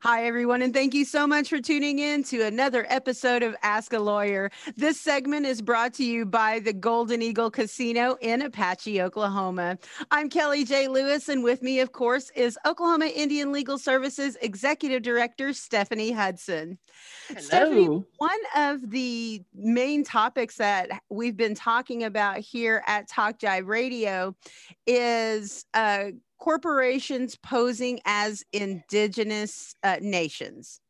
Hi, everyone, and thank you so much for tuning in to another episode of Ask a Lawyer. This segment is brought to you by the Golden Eagle Casino in Apache, Oklahoma. I'm Kelly J. Lewis, and with me, of course, is Oklahoma Indian Legal Services Executive Director Stephanie Hudson. Hello. Stephanie, one of the main topics that we've been talking about here at Talk Jive Radio is uh, corporations posing as indigenous uh, nations.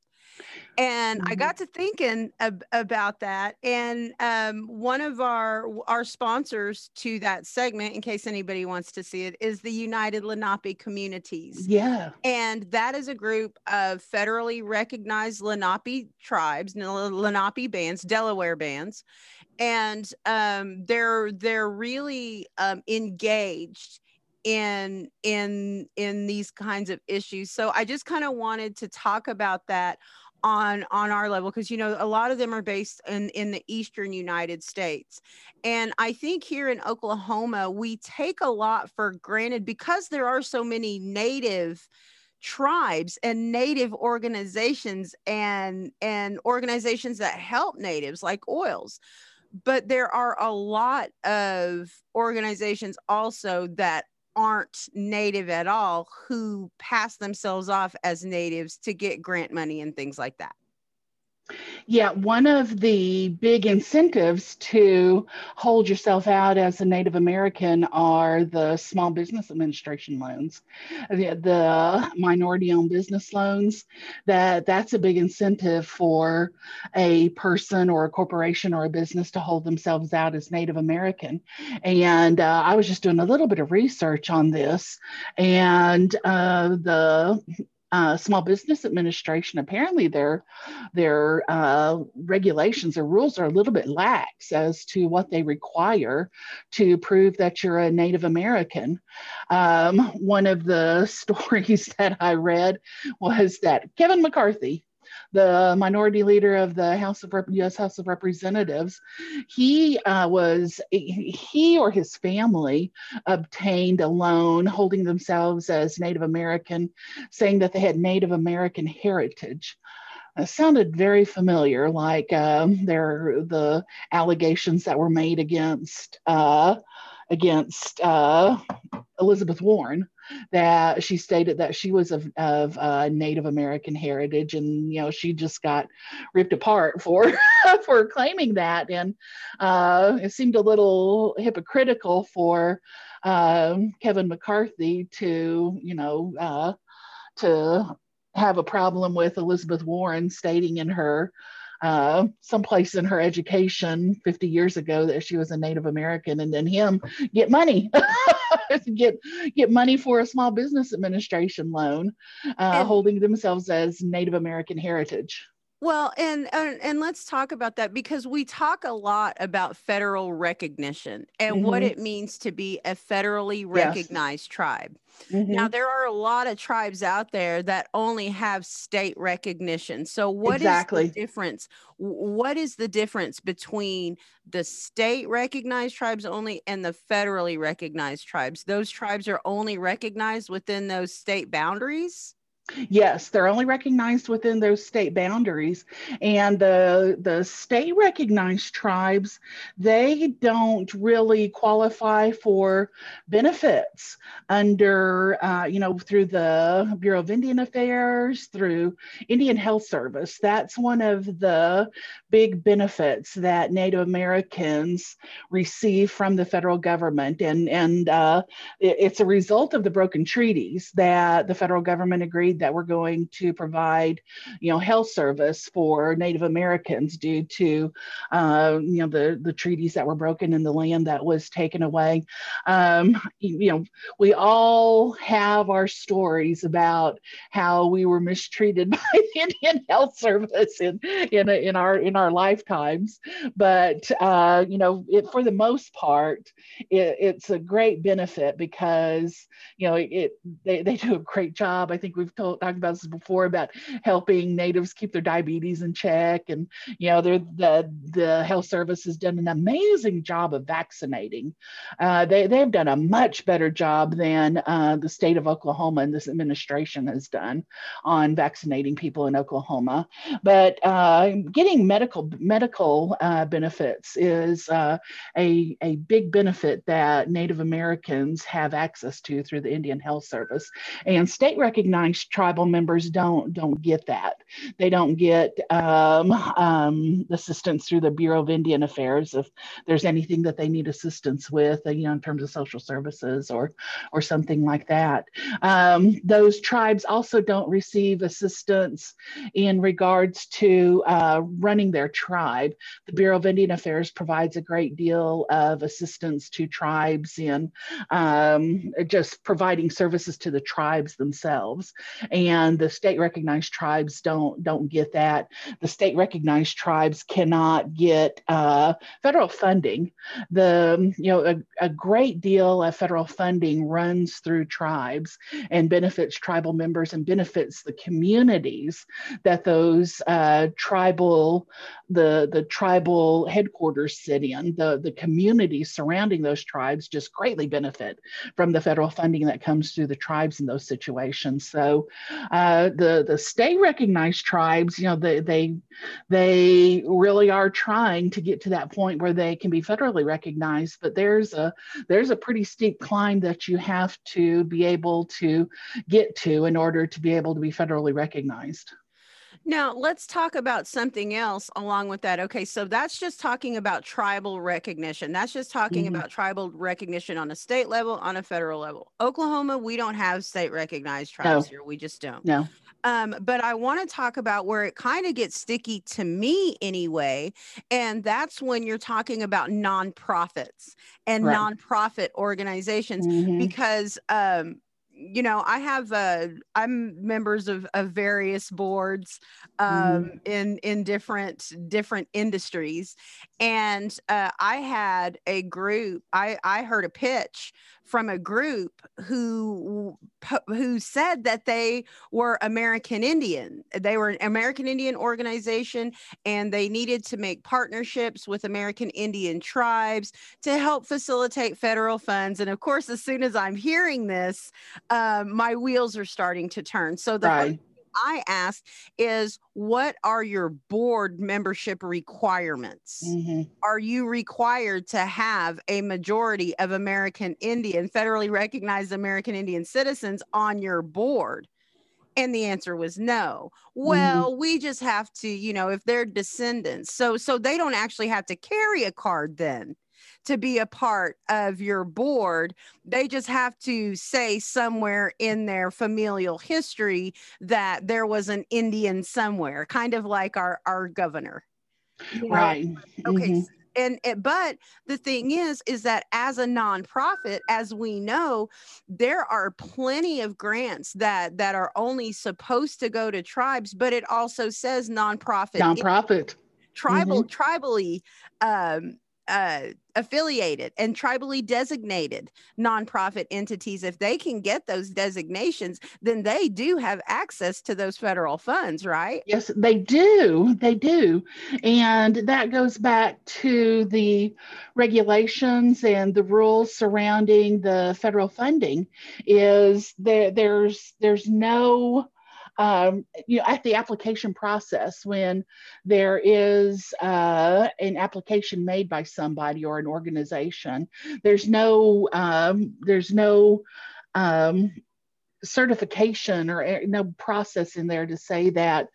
And I Mhm. got to thinking ab- about that. And um, one of our our sponsors to that segment, in case anybody wants to see it, is the United Lenape Communities. Yeah. And that is a group of federally recognized Lenape tribes, Lenape bands, Delaware bands, and um, they're they're really um, engaged in in in these kinds of issues. So I just kind of wanted to talk about that on on our level because you know a lot of them are based in in the eastern united states and i think here in oklahoma we take a lot for granted because there are so many native tribes and native organizations and and organizations that help natives like OILS but there are a lot of organizations also that aren't native at all who pass themselves off as natives to get grant money and things like that Yeah. One of the big incentives to hold yourself out as a Native American are the Small Business Administration loans, the, the minority owned business loans. That that's a big incentive for a person or a corporation or a business to hold themselves out as Native American. And uh, I was just doing a little bit of research on this, and uh, the uh, Small Business Administration apparently their their uh, regulations or rules are a little bit lax as to what they require to prove that you're a Native American. Um, one of the stories that I read was that Kevin McCarthy, the minority leader of the House of U.S. House of Representatives, he uh, was he or his family obtained a loan holding themselves as Native American, saying that they had Native American heritage. It sounded very familiar, like um, there the allegations that were made against uh, against uh, Elizabeth Warren that she stated that she was of, of uh, Native American heritage, and you know she just got ripped apart for for claiming that, and uh, it seemed a little hypocritical for um, Kevin McCarthy to you know uh, to have a problem with Elizabeth Warren stating in her uh, someplace in her education 50 years ago that she was a Native American, and then him get money, get get money for a small business administration loan, uh, holding themselves as Native American heritage. Well, and, and and let's talk about that because we talk a lot about federal recognition and what Mhm. it means to be a federally Yes. recognized tribe. Now, there are a lot of tribes out there that only have state recognition. So, what is Exactly. the difference? What is the difference between the state recognized tribes only and the federally recognized tribes? Those tribes are only recognized within those state boundaries. Yes, they're only recognized within those state boundaries. And the the state recognized tribes, they don't really qualify for benefits under, uh, you know, through the Bureau of Indian Affairs, through Indian Health Service. That's one of the big benefits that Native Americans receive from the federal government. And, and uh, it- it's a result of the broken treaties that the federal government agreed that we're going to provide, you know, health service for Native Americans due to, uh, you know, the the treaties that were broken and the land that was taken away. Um, you know, we all have our stories about how we were mistreated by the Indian Health Service in in, in our in our lifetimes, but uh, you know, it, for the most part, it, it's a great benefit because you know it they, they do a great job. I think we've talked about this before about helping natives keep their diabetes in check. And, you know, the, the health service has done an amazing job of vaccinating. Uh, they, they've done a much better job than uh, the state of Oklahoma and this administration has done on vaccinating people in Oklahoma. But uh, getting medical medical uh, benefits is uh, a, a big benefit that Native Americans have access to through the Indian Health Service. And state recognized tribal members don't don't get that. They don't get um, um, assistance through the Bureau of Indian Affairs if there's anything that they need assistance with, you know, in terms of social services or or something like that. Um, those tribes also don't receive assistance in regards to uh, running their tribe. The Bureau of Indian Affairs provides a great deal of assistance to tribes in um, just providing services to the tribes themselves. And the state recognized tribes don't don't get that. The state recognized tribes cannot get uh, federal funding. The you know a, a great deal of federal funding runs through tribes and benefits tribal members and benefits the communities that those uh, tribal the the tribal headquarters sit in the the communities surrounding those tribes just greatly benefit from the federal funding that comes through the tribes in those situations so uh, the the state recognized tribes you know they they they really are trying to get to that point where they can be federally recognized but there's a there's a pretty steep climb that you have to be able to get to in order to be able to be federally recognized now, let's talk about something else along with that. Okay, so that's just talking about tribal recognition. That's just talking mm-hmm. about tribal recognition on a state level, on a federal level. Oklahoma, we don't have state recognized tribes no. here. We just don't. No. Um, but I want to talk about where it kind of gets sticky to me anyway. And that's when you're talking about nonprofits and right. nonprofit organizations, mm-hmm. because um, you know i have uh i'm members of, of various boards um mm-hmm. in in different different industries and uh, i had a group i i heard a pitch from a group who who said that they were American Indian. They were an American Indian organization and they needed to make partnerships with American Indian tribes to help facilitate federal funds. And of course, as soon as I'm hearing this, um, my wheels are starting to turn. So the right. I asked is what are your board membership requirements? Mm-hmm. Are you required to have a majority of American Indian, federally recognized American Indian citizens on your board? And the answer was no. Mm-hmm. Well, mm-hmm. we just have to, you know, if they're descendants. So so they don't actually have to carry a card then to be a part of your board. They just have to say somewhere in their familial history that there was an Indian somewhere, kind of like our, our governor. Right. Okay. Mm-hmm and it, but the thing is is that as a nonprofit as we know there are plenty of grants that that are only supposed to go to tribes but it also says nonprofit nonprofit tribal mm-hmm. tribally um uh, affiliated and tribally designated nonprofit entities, if they can get those designations, then they do have access to those federal funds, right? Yes, they do. They do. And that goes back to the regulations and the rules surrounding the federal funding is there there's there's no um, you know, at the application process when there is uh, an application made by somebody or an organization, there's no um, there's no um, certification or eh, no process in there to say that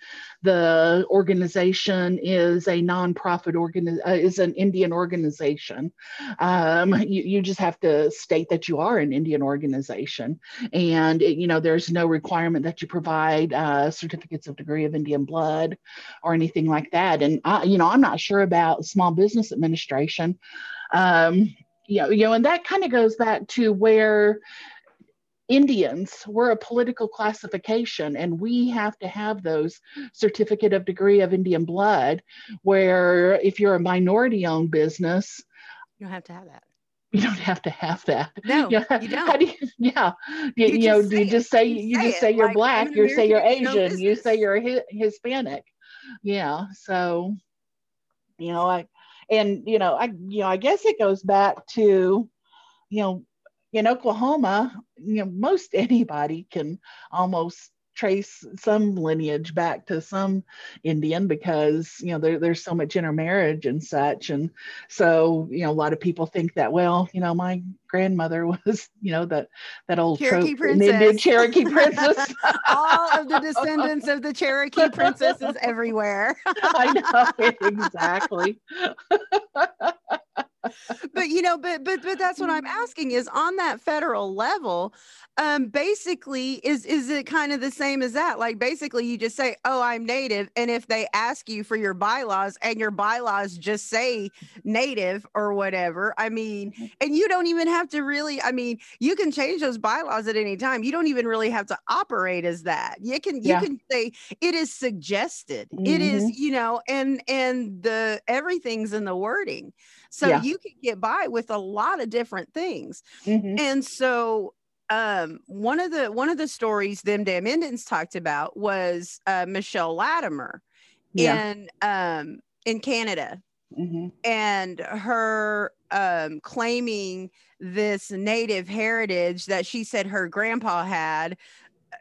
the organization is a nonprofit organ uh, is an Indian organization. Um, you, you just have to state that you are an Indian organization, and it, you know there's no requirement that you provide uh, certificates of degree of Indian blood or anything like that. And I, you know I'm not sure about Small Business Administration. Um, you know, you know, and that kind of goes back to where Indians, we're a political classification, and we have to have those certificate of degree of Indian blood. Where if you're a minority owned business, you don't have to have that. you don't have to have that. No, yeah. you don't. Do you, yeah, you, you, know, you just say you, you just say, you're like, black, you say you're Asian, you say you're Hispanic. Yeah, so you know, I and you know, I you know, I guess it goes back to you know, in Oklahoma, you know, most anybody can almost trace some lineage back to some Indian because you know there, there's so much intermarriage and such, and so you know a lot of people think that well you know my grandmother was you know that that old Cherokee trope, princess, Indian Cherokee princess. All of the descendants of the Cherokee princesses everywhere. I know exactly. But you know but but but that's what i'm asking is on that federal level um basically is is it kind of the same as that like basically you just say oh i'm native and if they ask you for your bylaws and your bylaws just say native or whatever i mean mm-hmm. and you don't even have to really i mean you can change those bylaws at any time you don't even really have to operate as that you can you yeah. can say it is suggested mm-hmm. it is mm-hmm. you know and and the everything's in the wording so yeah. you can get by with a lot of different things. Mm-hmm. And so um, one of the one of the stories them damn Indians talked about was uh, Michelle Latimer yeah. in um, in Canada. Mm-hmm. And her um, claiming this native heritage that she said her grandpa had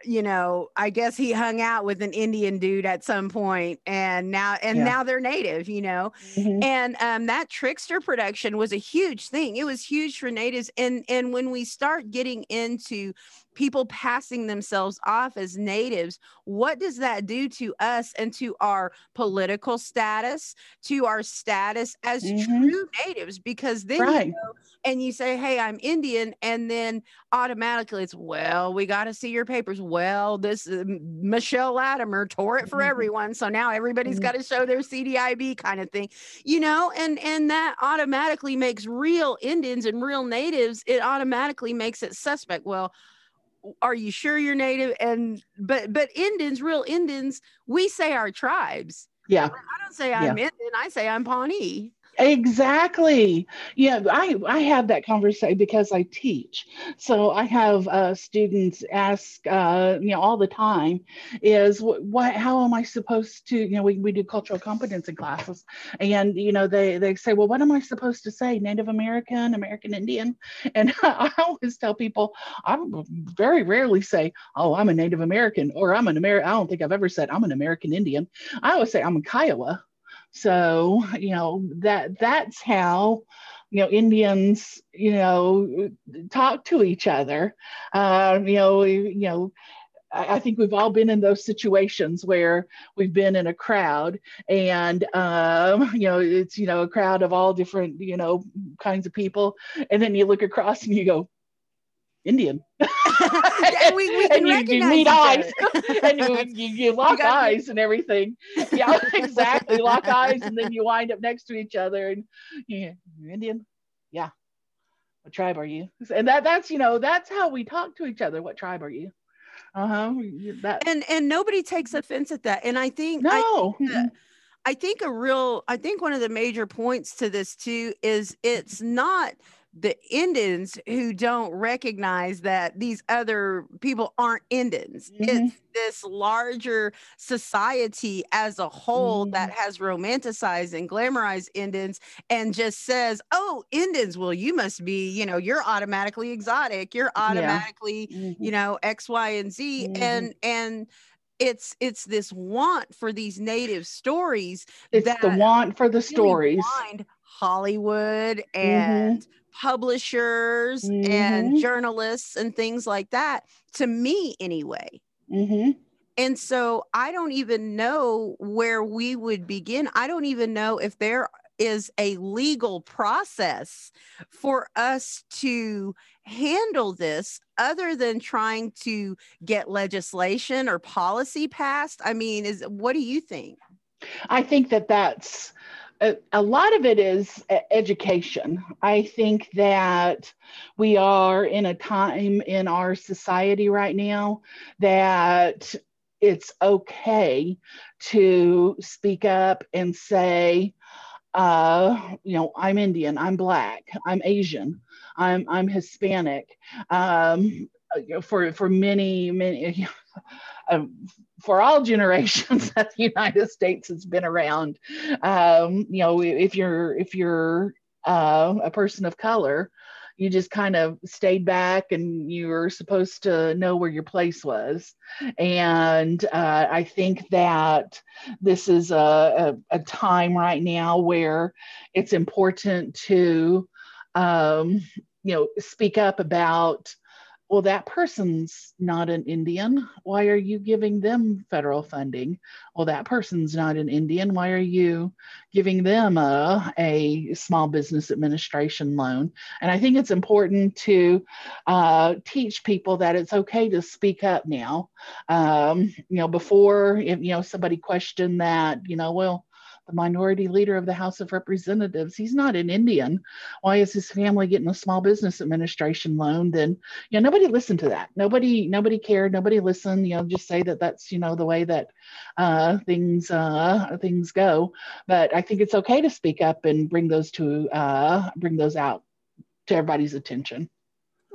you know, I guess he hung out with an Indian dude at some point and now and yeah. now they're native, you know. Mm-hmm. And um that trickster production was a huge thing. It was huge for natives and and when we start getting into people passing themselves off as natives, what does that do to us and to our political status, to our status as mm-hmm. true natives? Because then right. you go and you say, Hey, I'm Indian. And then automatically it's, Well, we got to see your papers. Well, this uh, Michelle Latimer tore it for mm-hmm. everyone. So now everybody's mm-hmm. got to show their CDIB kind of thing, you know, and, and that automatically makes real Indians and real natives, it automatically makes it suspect. Well, are you sure you're native? And but but indians real indians we say our tribes. Yeah. I don't say i'm yeah. indian i say i'm pawnee Exactly. Yeah, I, I have that conversation because I teach. So I have uh, students ask, uh, you know, all the time is what, how am I supposed to, you know, we, we do cultural competency classes and, you know, they, they say, well, what am I supposed to say? Native American, American Indian. And I always tell people, I very rarely say, oh, I'm a Native American or I'm an American. I don't think I've ever said I'm an American Indian. I always say I'm a Kiowa so, you know, that that's how, you know, Indians, you know, talk to each other. Uh, you know, you know, I think we've all been in those situations where we've been in a crowd and, um, you know, it's, you know, a crowd of all different, you know, kinds of people. And then you look across and you go, Indian. and we, we can and you, you meet eyes and you, you, you lock you eyes and everything. Yeah, exactly. lock eyes and then you wind up next to each other and you, you're Indian. Yeah. What tribe are you? And that that's you know that's how we talk to each other. What tribe are you? Uh-huh. That and and nobody takes offense at that. And I think no. I think, I think a real I think one of the major points to this too is it's not the Indians who don't recognize that these other people aren't Indians. Mm-hmm. It's this larger society as a whole mm-hmm. that has romanticized and glamorized Indians and just says, oh, Indians, well, you must be, you know, you're automatically exotic. You're automatically, yeah. mm-hmm. you know, X, Y, and Z. Mm-hmm. And, and, it's it's this want for these native stories it's the want for the stories hollywood mm-hmm. Publishers mm-hmm. and journalists and things like that to me anyway mm-hmm. and so i don't even know where we would begin i don't even know if there is a legal process for us to handle this other than trying to get legislation or policy passed i mean is what do you think i think that that's a, lot of it is education. I think that we are in a time in our society right now that it's okay to speak up and say, uh, you know, I'm Indian, I'm Black, I'm Asian, I'm I'm Hispanic. Um, for for many many. Uh, for all generations that the United States has been around, um, you know, if you're if you're uh, a person of color, you just kind of stayed back and you were supposed to know where your place was. And uh, I think that this is a, a, a, time right now where it's important to, um, you know, speak up about well, that person's not an Indian. Why are you giving them federal funding? Well, that person's not an Indian. Why are you giving them a, a small business administration loan? And I think it's important to uh, teach people that it's okay to speak up now. Um, you know, before, if, you know, somebody questioned that, you know, well, the minority leader of the House of Representatives. He's not an Indian. Why is his family getting a small business administration loan? Then, you know, nobody listened to that. Nobody, nobody cared. Nobody listened. You know, just say that that's you know the way that uh, things uh, things go. But I think it's okay to speak up and bring those to uh, bring those out to everybody's attention.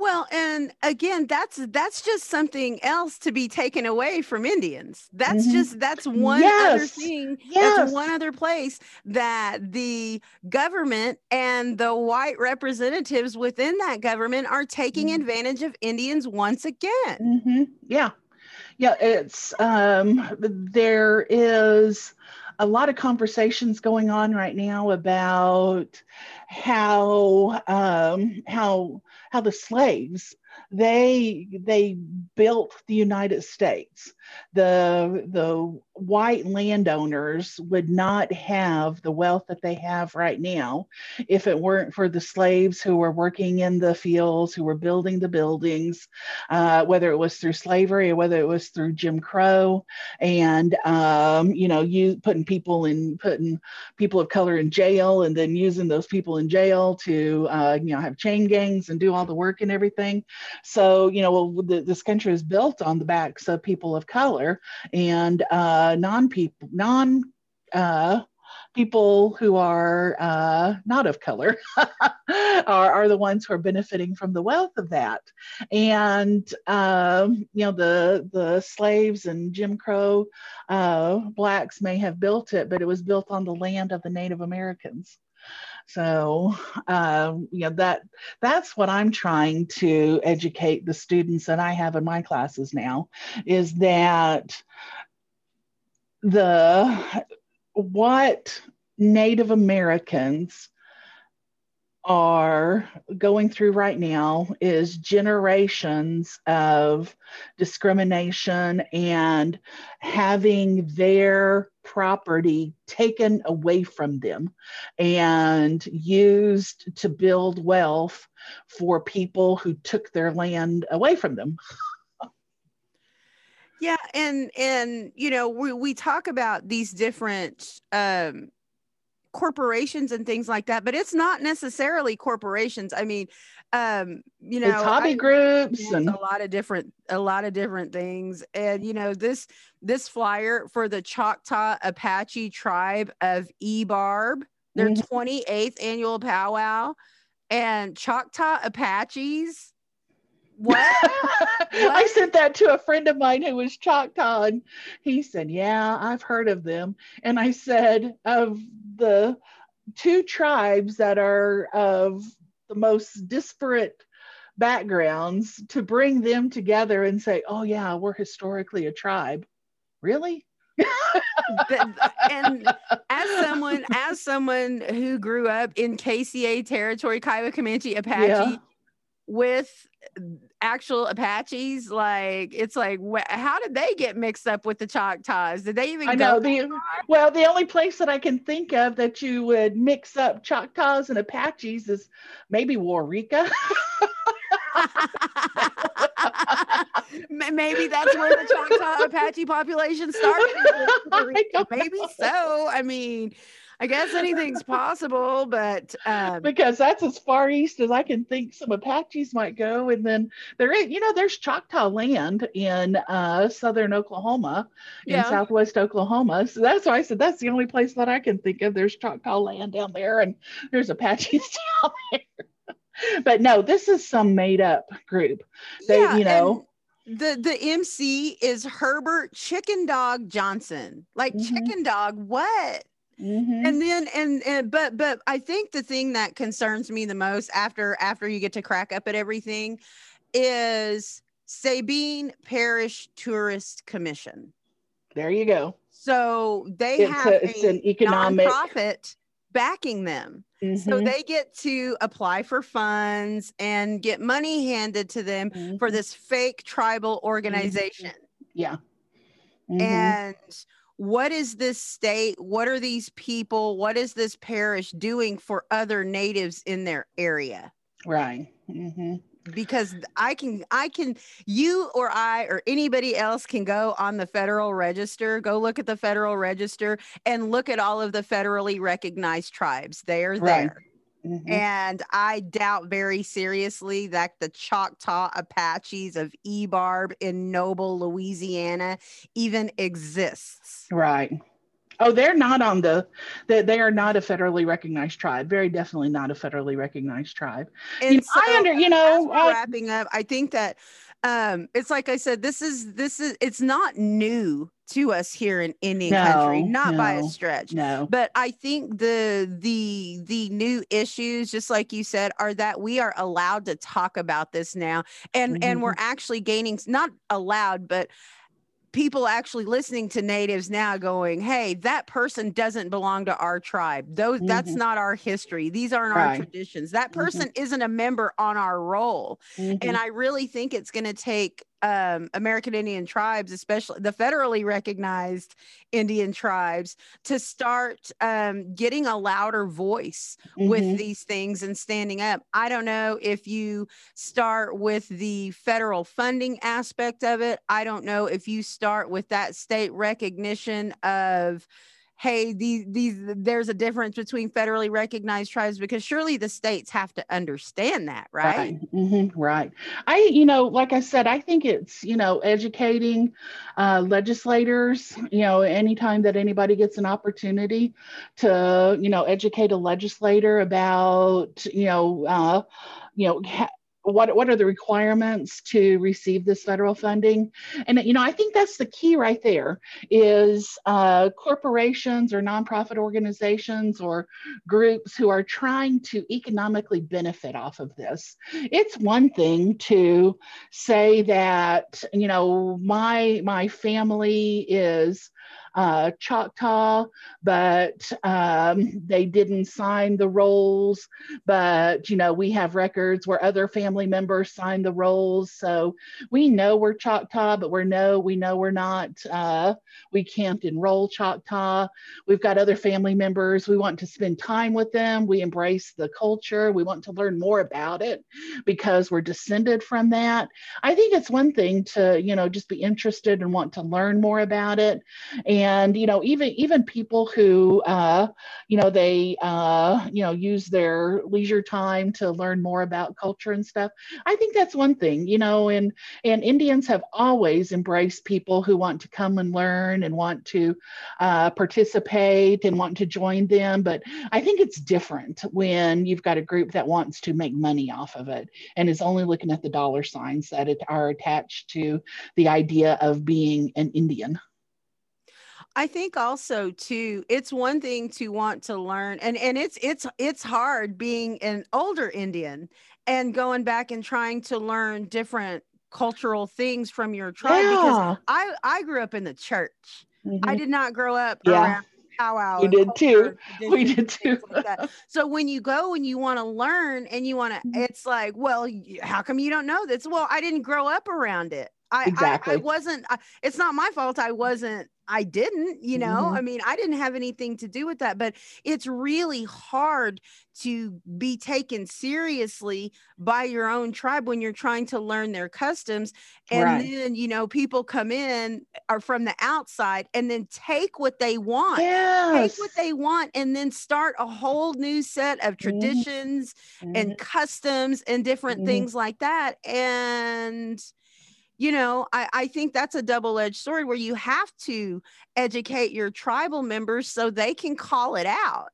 Well, and again, that's that's just something else to be taken away from Indians. That's mm-hmm. just that's one yes. other thing. Yes. That's one other place that the government and the white representatives within that government are taking mm-hmm. advantage of Indians once again. Mm-hmm. Yeah, yeah. It's um, there is a lot of conversations going on right now about how um, how how the slaves they they built the United States. The the white landowners would not have the wealth that they have right now if it weren't for the slaves who were working in the fields, who were building the buildings, uh, whether it was through slavery or whether it was through Jim Crow, and um, you know, you putting people in putting people of color in jail, and then using those people in jail to uh, you know have chain gangs and do all the work and everything. So, you know, well, the, this country is built on the backs of people of color and uh, non people, non uh, people who are uh, not of color are, are the ones who are benefiting from the wealth of that. And um, you know, the the slaves and Jim Crow uh, blacks may have built it, but it was built on the land of the Native Americans. So, um, you know, that that's what I'm trying to educate the students that I have in my classes now is that the what Native Americans are going through right now is generations of discrimination and having their property taken away from them and used to build wealth for people who took their land away from them. Yeah, and and you know, we we talk about these different um corporations and things like that but it's not necessarily corporations i mean um you know it's hobby I, groups and a lot of different a lot of different things and you know this this flyer for the choctaw apache tribe of ebarb their mm-hmm. 28th annual powwow and choctaw apaches what? what? I sent that to a friend of mine who was Choctaw, and he said, Yeah, I've heard of them. And I said, Of the two tribes that are of the most disparate backgrounds, to bring them together and say, Oh, yeah, we're historically a tribe. Really? and as someone as someone who grew up in KCA territory, Kiowa Comanche Apache, yeah. with actual Apaches? Like, it's like, wh- how did they get mixed up with the Choctaws? Did they even? I know the well, the only place that I can think of that you would mix up Choctaws and Apaches is maybe Waurika. maybe that's where the Choctaw Apache population started. Maybe so. I mean, I guess anything's possible, but um, because that's as far east as I can think some Apaches might go. And then there is, you know, there's Choctaw land in uh, southern Oklahoma, in Yeah. southwest Oklahoma. So that's why I said that's the only place that I can think of. There's Choctaw land down there, and there's Apaches down there. but no, this is some made up group. They, yeah, you know, and the the MC is Herbert Chicken Dog Johnson. Like Mhm. Chicken Dog, what? Mhm. and then and, and but but i think the thing that concerns me the most after after you get to crack up at everything is sabine parish tourist commission there you go. so they It's have a- it's a an economic- profit backing them so Mhm, they get to apply for funds and get money handed to them for mhm. this fake tribal organization yeah. Mhm. and what is this state? What are these people? What is this parish doing for other natives in their area? Right. hmm because i can i can you or i or anybody else can go on the federal register go look at the federal register and look at all of the federally recognized tribes. They are Right. there hmm and I doubt very seriously that the Choctaw Apaches of Ebarb in Noble, Louisiana, even exists. Right. Oh, they're not on the, they, they are not a federally recognized tribe. Very definitely not a federally recognized tribe. And know, I under- you know, I- wrapping up, I think that um, it's like I said, this is this is it's not new to us here in Indian country, No, not by a stretch. No. But I think the the the new issues, just like you said, are that we are allowed to talk about this now, and and Mm-hmm. we're actually gaining not allowed, but people actually listening to natives now going hey that person doesn't belong to our tribe those that's Mhm. not our history these aren't our traditions that Mhm. person isn't a member on our roll Mhm. and I really think it's going to take um, American Indian tribes, especially the federally recognized Indian tribes, to start um, getting a louder voice with Mhm. these things and standing up. I don't know if you start with the federal funding aspect of it. I don't know if you start with that state recognition of hey these these there's a difference between federally recognized tribes because surely the states have to understand that right, Right. mhm, right. I, you know, like I said, I think it's, you know, educating uh, legislators, you know, anytime that anybody gets an opportunity to, you know, educate a legislator about, you know, uh, you know, ha- what what are the requirements to receive this federal funding and you know i think that's the key right there is uh, corporations or nonprofit organizations or groups who are trying to economically benefit off of this. It's one thing to say that, you know, my my family is uh, Choctaw, but um, they didn't sign the rolls. But you know, we have records where other family members signed the rolls, so we know we're Choctaw, but we're no, we know we're not. Uh, we can't enroll Choctaw. We've got other family members. We want to spend time with them. We embrace the culture. We want to learn more about it because we're descended from that. I think it's one thing to, you know, just be interested and want to learn more about it. And, you know, even even people who uh, you know, they uh, you know, use their leisure time to learn more about culture and stuff. I think that's one thing, you know, and and Indians have always embraced people who want to come and learn and want to uh, participate and want to join them. But I think it's different when you've got a group that wants to make money off of it and is only looking at the dollar signs that are attached to the idea of being an Indian. I think also too, it's one thing to want to learn and and it's it's it's hard being an older Indian and going back and trying to learn different cultural things from your tribe because I I grew up in the church. I Mhm. did not grow up Yeah. around powwow. We did too. We did too. like. So when you go and you want to learn and you want to, Mhm. it's like, well, how come you don't know this? Well, I didn't grow up around it. I, I, I wasn't. I, it's not my fault. I wasn't. I didn't, you know, Mhm. I mean, I didn't have anything to do with that, but it's really hard to be taken seriously by your own tribe when you're trying to learn their customs. And Right. then, you know, people come in are from the outside and then take what they want. Yes. Take what they want and then start a whole new set of Mhm. traditions and Mhm. customs and different Mhm. things like that. And you know, I, I think that's a double edged sword where you have to educate your tribal members so they can call it out.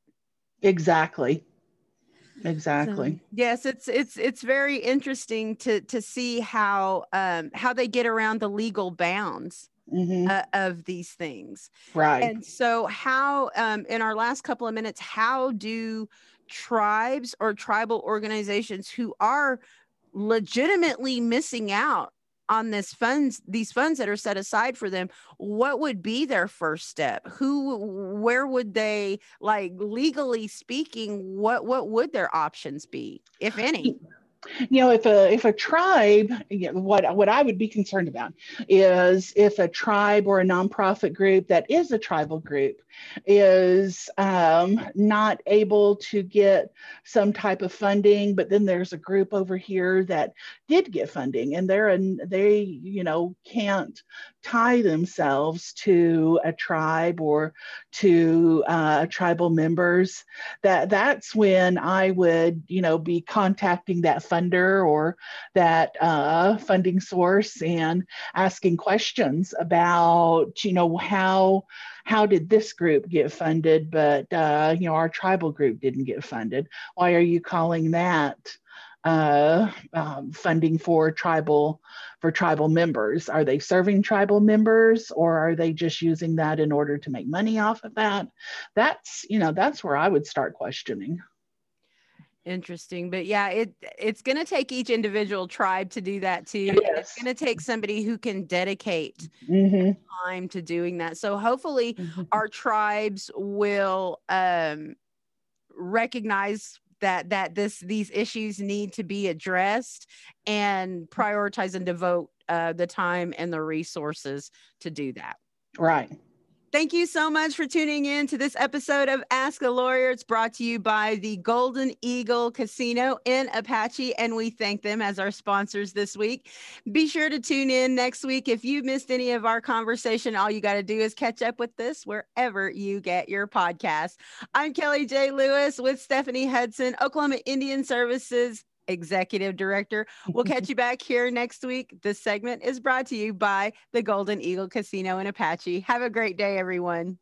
Exactly. So, Exactly. yes, it's it's it's very interesting to to see how um how they get around the legal bounds Mhm. uh, of these things. Right. And so, how, um, in our last couple of minutes, how do tribes or tribal organizations who are legitimately missing out on this funds, these funds that are set aside for them, what would be their first step? Who, where would they, like legally speaking, what what would their options be, if any? you know if a if a tribe you know, what what i would be concerned about is if a tribe or a nonprofit group that is a tribal group is um, not able to get some type of funding but then there's a group over here that did get funding and they're and they you know can't tie themselves to a tribe or to uh, tribal members. That that's when i would you know be contacting that funder or that uh, funding source and asking questions about you know how how did this group get funded but uh, you know our tribal group didn't get funded. Why are you calling that uh, um, funding for tribal for tribal members? Are they serving tribal members or are they just using that in order to make money off of that? That's you know that's where i would start questioning Interesting, but yeah, it it's going to take each individual tribe to do that too. And It's going to take somebody who can dedicate Mhm, time to doing that. So hopefully, mhm. our tribes will um, recognize that that this these issues need to be addressed and prioritize and devote uh, the time and the resources to do that. right Thank you so much for tuning in to this episode of Ask a Lawyer. It's brought to you by the Golden Eagle Casino in Apache, and we thank them as our sponsors this week. Be sure to tune in next week. If you missed any of our conversation, all you got to do is catch up with this wherever you get your podcast. I'm Kelly J. Lewis with Stephanie Hudson, Oklahoma Indian Services Executive Director. We'll catch you back here next week. This segment is brought to you by the Golden Eagle Casino in Apache. Have a great day, everyone.